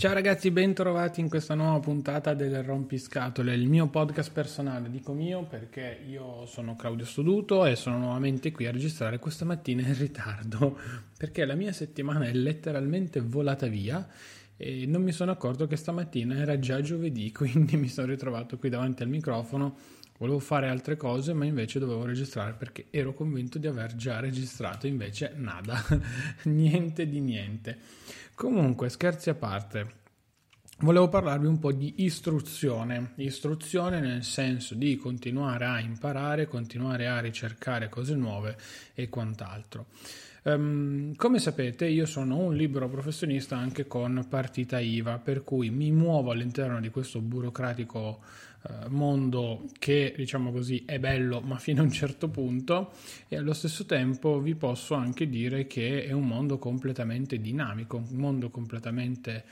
Ciao ragazzi, bentrovati in questa nuova puntata del Rompiscatole, il mio podcast personale, dico mio perché io sono Claudio Stoduto e sono nuovamente qui a registrare questa mattina in ritardo perché la mia settimana è letteralmente volata via e non mi sono accorto che stamattina era già giovedì, quindi mi sono ritrovato qui davanti al microfono, volevo fare altre cose ma invece dovevo registrare perché ero convinto di aver già registrato, invece nada, niente di niente. Comunque, scherzi a parte, volevo parlarvi un po' di istruzione. Istruzione nel senso di continuare a imparare, continuare a ricercare cose nuove e quant'altro. Um, come sapete, io sono un libero professionista anche con partita IVA, per cui mi muovo all'interno di questo burocratico uh, mondo che, diciamo così, è bello, ma fino a un certo punto, e allo stesso tempo vi posso anche dire che è un mondo completamente dinamico, un mondo completamente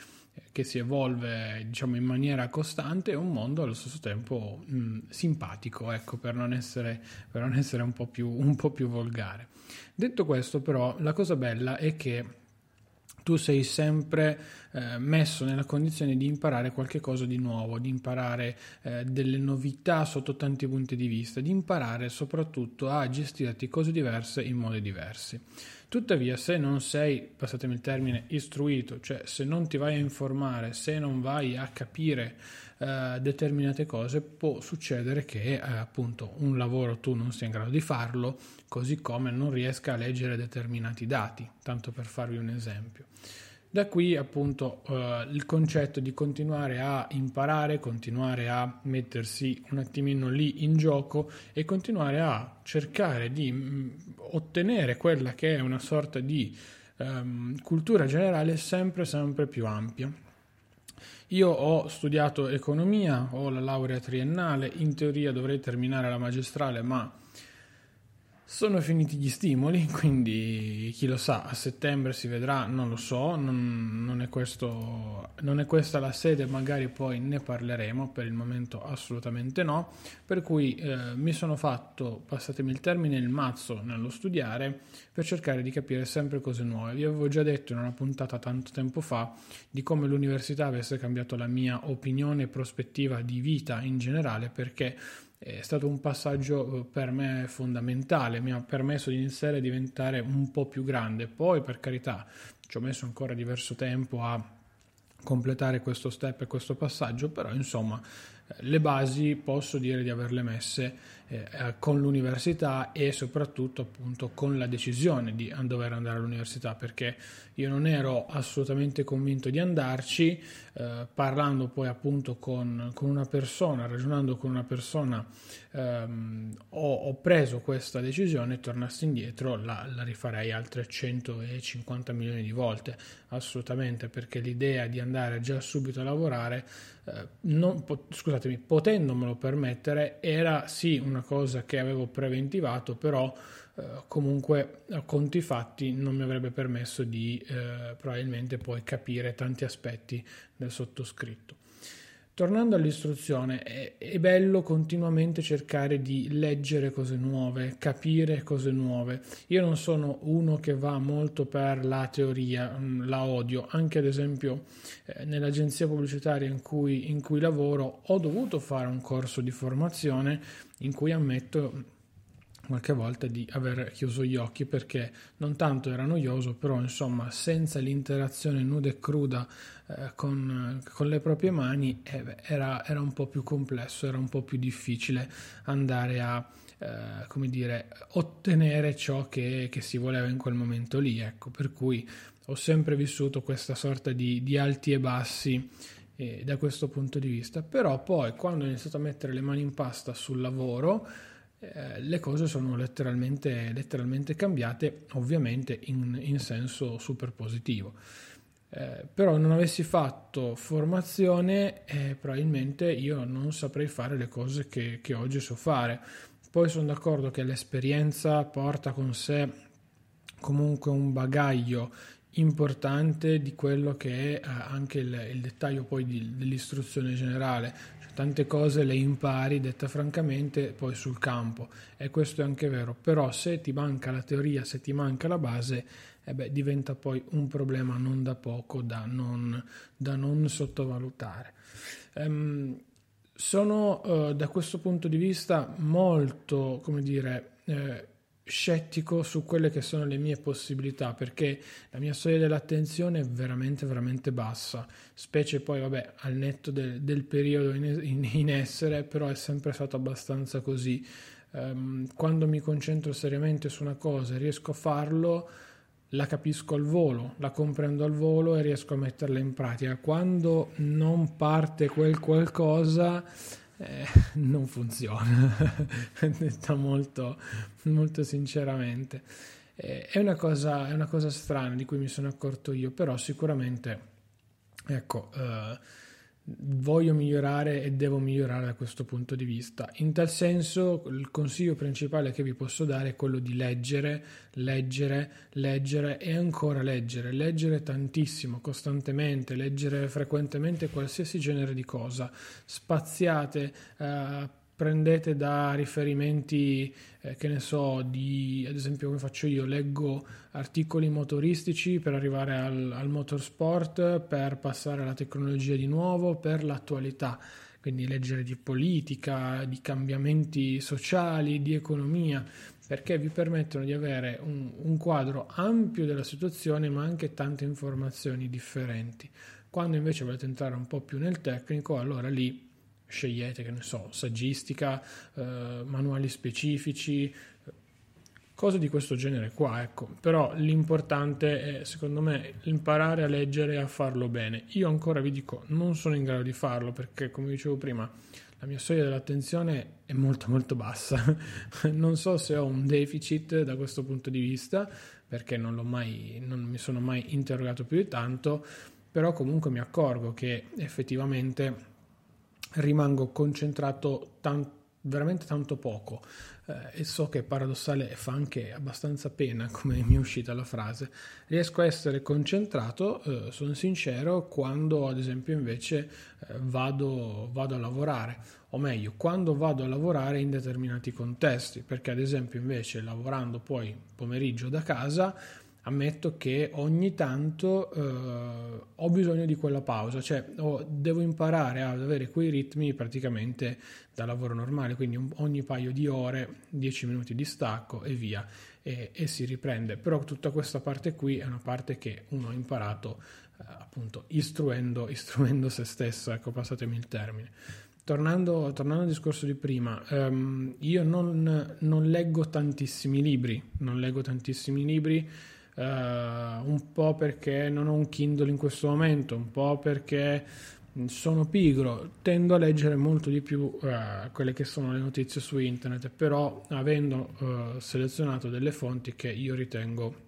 che si evolve diciamo in maniera costante e un mondo allo stesso tempo mh, simpatico ecco per non essere, per non essere un, po più, un po' più volgare. Detto questo, però, la cosa bella è che tu sei sempre eh, messo nella condizione di imparare qualcosa di nuovo, di imparare eh, delle novità sotto tanti punti di vista, di imparare soprattutto a gestirti cose diverse in modi diversi. Tuttavia, se non sei, passatemi il termine, istruito, cioè se non ti vai a informare, se non vai a capire eh, determinate cose, può succedere che eh, appunto un lavoro tu non sia in grado di farlo, così come non riesca a leggere determinati dati, tanto per farvi un esempio. Da qui appunto eh, il concetto di continuare a imparare, continuare a mettersi un attimino lì in gioco e continuare a cercare di mh, mm, ottenere quella che è una sorta di ehm, cultura generale sempre sempre più ampia. Io ho studiato economia, ho la laurea triennale, in teoria dovrei terminare la magistrale, ma sono finiti gli stimoli, quindi chi lo sa, a settembre si vedrà, non lo so, non, non, è questo, non, è questa la sede, magari poi ne parleremo, per il momento assolutamente no, per cui eh, mi sono fatto, passatemi il termine, il mazzo nello studiare per cercare di capire sempre cose nuove. Vi avevo già detto in una puntata tanto tempo fa di come l'università avesse cambiato la mia opinione e prospettiva di vita in generale, perché è stato un passaggio eh, per me fondamentale, mi ha permesso di iniziare a diventare un po' più grande. Poi, per carità, ci ho messo ancora diverso tempo a completare questo step e questo passaggio, però insomma le basi posso dire di averle messe eh, eh, con l'università e soprattutto appunto con la decisione di dover andare all'università perché io non ero assolutamente convinto di andarci eh, parlando poi appunto con, con, una persona ragionando con una persona ehm, ho, ho, preso questa decisione tornassi indietro la, la rifarei altre 150 milioni di volte assolutamente perché l'idea di andare già subito a lavorare eh, non, scusatemi, potendomelo permettere, era sì una cosa che avevo preventivato, però eh, comunque a conti fatti non mi avrebbe permesso di eh, probabilmente poi capire tanti aspetti del sottoscritto. Tornando all'istruzione, è, è, bello continuamente cercare di leggere cose nuove, capire cose nuove. Io non sono uno che va molto per la teoria, mm, la odio. Anche ad esempio eh, nell'agenzia pubblicitaria in cui, in cui lavoro ho dovuto fare un corso di formazione in cui ammetto qualche volta di aver chiuso gli occhi perché non tanto era noioso, però insomma senza l'interazione nuda e cruda eh, con, con, le proprie mani eh, era, era, un po' più complesso, era un po' più difficile andare a eh, come dire, ottenere ciò che, che, si voleva in quel momento lì. Ecco, per cui ho sempre vissuto questa sorta di, di alti e bassi eh, da questo punto di vista, però poi quando ho iniziato a mettere le mani in pasta sul lavoro, eh, le cose sono letteralmente, letteralmente cambiate, ovviamente in, in, senso super positivo. Eh, però non avessi fatto formazione, eh, probabilmente io non saprei fare le cose che, che oggi so fare. Poi sono d'accordo che l'esperienza porta con sé comunque un bagaglio importante di quello che è eh, anche il, il dettaglio poi di, dell'istruzione generale. Tante cose le impari, detta francamente, poi sul campo e questo è anche vero, però se ti manca la teoria, se ti manca la base, eh beh, diventa poi un problema non da poco da non, da non sottovalutare. Um, sono uh, da questo punto di vista molto, come dire, eh, scettico su quelle che sono le mie possibilità perché la mia soglia dell'attenzione è veramente veramente bassa specie poi vabbè al netto del, del periodo in, in, in, essere però è sempre stato abbastanza così um, quando mi concentro seriamente su una cosa e riesco a farlo la capisco al volo, la comprendo al volo e riesco a metterla in pratica. Quando non parte quel qualcosa, eh, non funziona, detto molto, molto sinceramente. Eh, è, una cosa, è, una cosa, strana di cui mi sono accorto io, però sicuramente, ecco, eh, voglio migliorare e devo migliorare da questo punto di vista. In tal senso, il consiglio principale che vi posso dare è quello di leggere, leggere, leggere e ancora leggere, leggere tantissimo, costantemente, leggere frequentemente qualsiasi genere di cosa, spaziate. Eh, prendete da riferimenti, eh, che ne so, di, ad esempio come faccio io, leggo articoli motoristici per arrivare al, al motorsport, per passare alla tecnologia di nuovo, per l'attualità, quindi leggere di politica, di cambiamenti sociali, di economia, perché vi permettono di avere un, un quadro ampio della situazione, ma anche tante informazioni differenti. Quando invece volete entrare un po' più nel tecnico, allora lì scegliete, che ne so, saggistica, eh, manuali specifici, cose di questo genere qua, ecco. Però l'importante è, secondo me, imparare a leggere e a farlo bene. Io ancora vi dico, non sono in grado di farlo perché, come dicevo prima, la mia soglia dell'attenzione è molto molto bassa. non so se ho un deficit da questo punto di vista, perché non, mai, non mi sono mai interrogato più di tanto, però comunque mi accorgo che effettivamente rimango concentrato tan- veramente tanto poco. Eh, e so che è paradossale e fa anche abbastanza pena come mi è uscita la frase. Riesco a essere concentrato, eh, sono sincero, quando ad esempio invece eh, vado, vado a lavorare, o meglio, quando vado a lavorare in determinati contesti, perché ad esempio invece lavorando poi pomeriggio da casa ammetto che ogni tanto eh, ho bisogno di quella pausa, cioè oh, devo imparare ad avere quei ritmi praticamente da lavoro normale, quindi un, ogni paio di ore, 10 minuti di stacco e via, e, e, si riprende. Però tutta questa parte qui è una parte che uno ha imparato eh, appunto istruendo, istruendo se stesso, ecco passatemi il termine. Tornando, tornando, al discorso di prima, um, io non, non leggo tantissimi libri, non leggo tantissimi libri, Uh, un po' perché non ho un Kindle in questo momento, un po' perché sono pigro, tendo a leggere molto di più uh, quelle che sono le notizie su internet, però avendo uh, selezionato delle fonti che io ritengo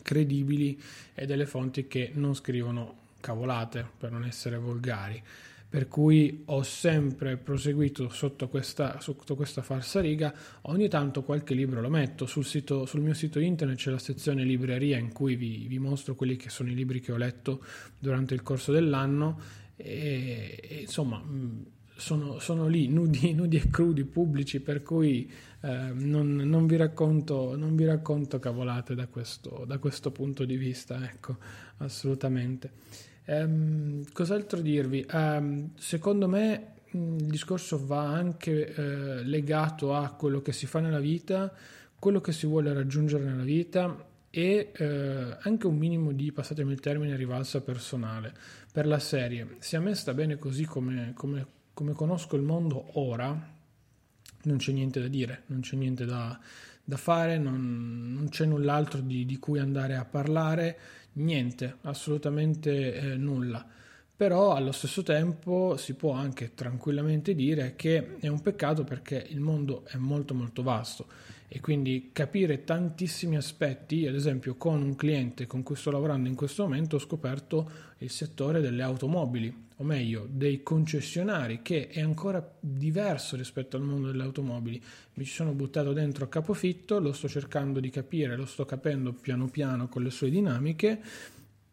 credibili e delle fonti che non scrivono cavolate per non essere volgari per cui ho sempre proseguito sotto questa, sotto questa falsariga. Ogni tanto qualche libro lo metto sul, sito, sul mio sito internet, c'è la sezione libreria in cui vi, vi, mostro quelli che sono i libri che ho letto durante il corso dell'anno e, e insomma sono, sono, lì nudi, nudi, e crudi pubblici per cui eh, non, non, vi racconto, non, vi racconto, cavolate da questo, da questo punto di vista, ecco, assolutamente. Um, cos'altro dirvi? Um, secondo me mm, il discorso va anche uh, legato a quello che si fa nella vita, quello che si vuole raggiungere nella vita e uh, anche un minimo di, passatemi il termine, rivalsa personale. Per la serie, se a me sta bene così come, come, come conosco il mondo ora, non c'è niente da dire, non c'è niente da, da fare, non, non c'è null'altro di, di cui andare a parlare niente, assolutamente eh, nulla. però allo stesso tempo si può anche tranquillamente dire che è un peccato perché il mondo è molto molto vasto e quindi capire tantissimi aspetti, ad esempio con un cliente con cui sto lavorando in questo momento ho scoperto il settore delle automobili, o meglio dei concessionari, che è ancora diverso rispetto al mondo delle automobili. Mi ci sono buttato dentro a capofitto, lo sto cercando di capire, lo sto capendo piano piano con le sue dinamiche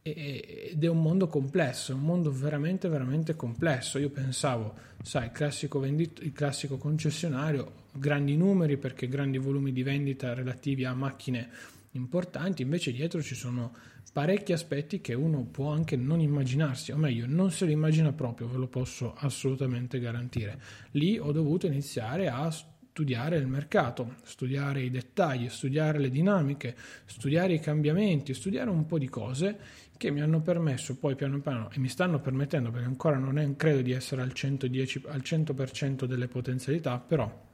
ed è un mondo complesso, è un mondo veramente, veramente complesso. Io pensavo, sai, il classico, vendito, il classico concessionario, grandi numeri perché grandi volumi di vendita relativi a macchine importanti, invece dietro ci sono parecchi aspetti che uno può anche non immaginarsi, o meglio, non se lo immagina proprio, ve lo posso assolutamente garantire. Lì ho dovuto iniziare a studiare il mercato, studiare i dettagli, studiare le dinamiche, studiare i cambiamenti, studiare un po' di cose che mi hanno permesso poi piano piano e mi stanno permettendo perché ancora non è, credo di essere al, 110, al 100% delle potenzialità, però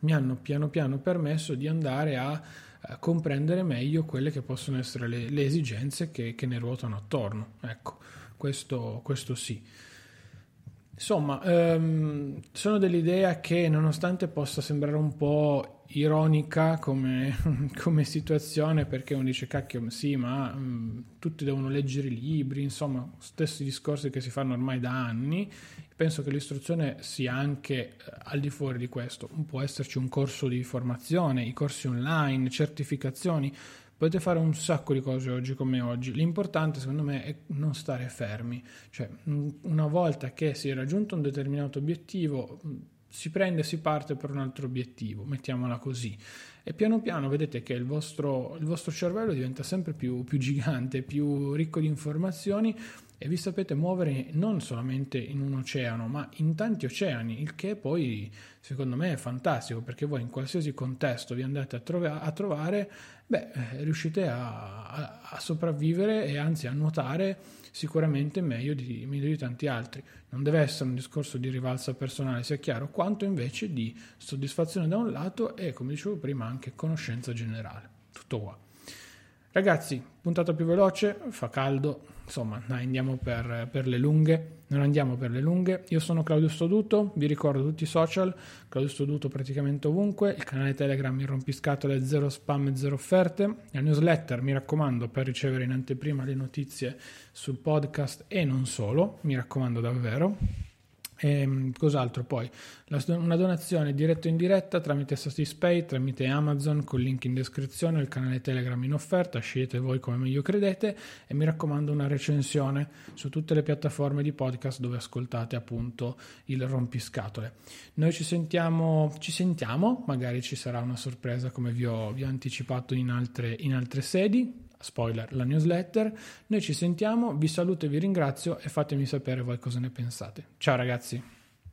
mi hanno piano piano permesso di andare a, comprendere meglio quelle che possono essere le, le esigenze che, che, ne ruotano attorno. Ecco, questo, questo sì. Insomma, ehm, sono dell'idea che nonostante possa sembrare un po' ironica come, come situazione, perché uno dice cacchio, sì, ma mh, tutti devono leggere i libri, insomma, stessi discorsi che si fanno ormai da anni, penso che l'istruzione sia anche eh, al di fuori di questo. Può esserci un corso di formazione, i corsi online, certificazioni, Potete fare un sacco di cose oggi come oggi. L'importante, secondo me, è non stare fermi. Cioè, una volta che si è raggiunto un determinato obiettivo, si prende e si parte per un altro obiettivo, mettiamola così. E piano piano vedete che il vostro, il vostro cervello diventa sempre più, più gigante, più ricco di informazioni e vi sapete muovere non solamente in un oceano, ma in tanti oceani, il che poi secondo me è fantastico perché voi in qualsiasi contesto vi andate a, trova- a trovare, beh, eh, riuscite a, a, a, sopravvivere e anzi a nuotare sicuramente meglio di, meglio di tanti altri. Non deve essere un discorso di rivalsa personale, sia chiaro, quanto invece di soddisfazione da un lato e, come dicevo prima, anche conoscenza generale. Tutto qua. Ragazzi, puntata più veloce, fa caldo, insomma, dai, andiamo per, per, le lunghe. Non andiamo per le lunghe. Io sono Claudio Stoduto, vi ricordo tutti i social, Claudio Stoduto praticamente ovunque, il canale Telegram il rompiscatole zero spam e zero offerte, la newsletter, mi raccomando, per ricevere in anteprima le notizie sul podcast e non solo, mi raccomando davvero. E ehm, cos'altro poi? una donazione diretta o indiretta tramite Satispay, tramite Amazon con link in descrizione, il canale Telegram in offerta, scegliete voi come meglio credete e mi raccomando una recensione su tutte le piattaforme di podcast dove ascoltate appunto il rompiscatole. Noi ci sentiamo, ci sentiamo, magari ci sarà una sorpresa come vi ho, vi ho anticipato in altre, in altre sedi spoiler, la newsletter. Noi ci sentiamo, vi saluto e vi ringrazio e fatemi sapere voi cosa ne pensate. Ciao ragazzi!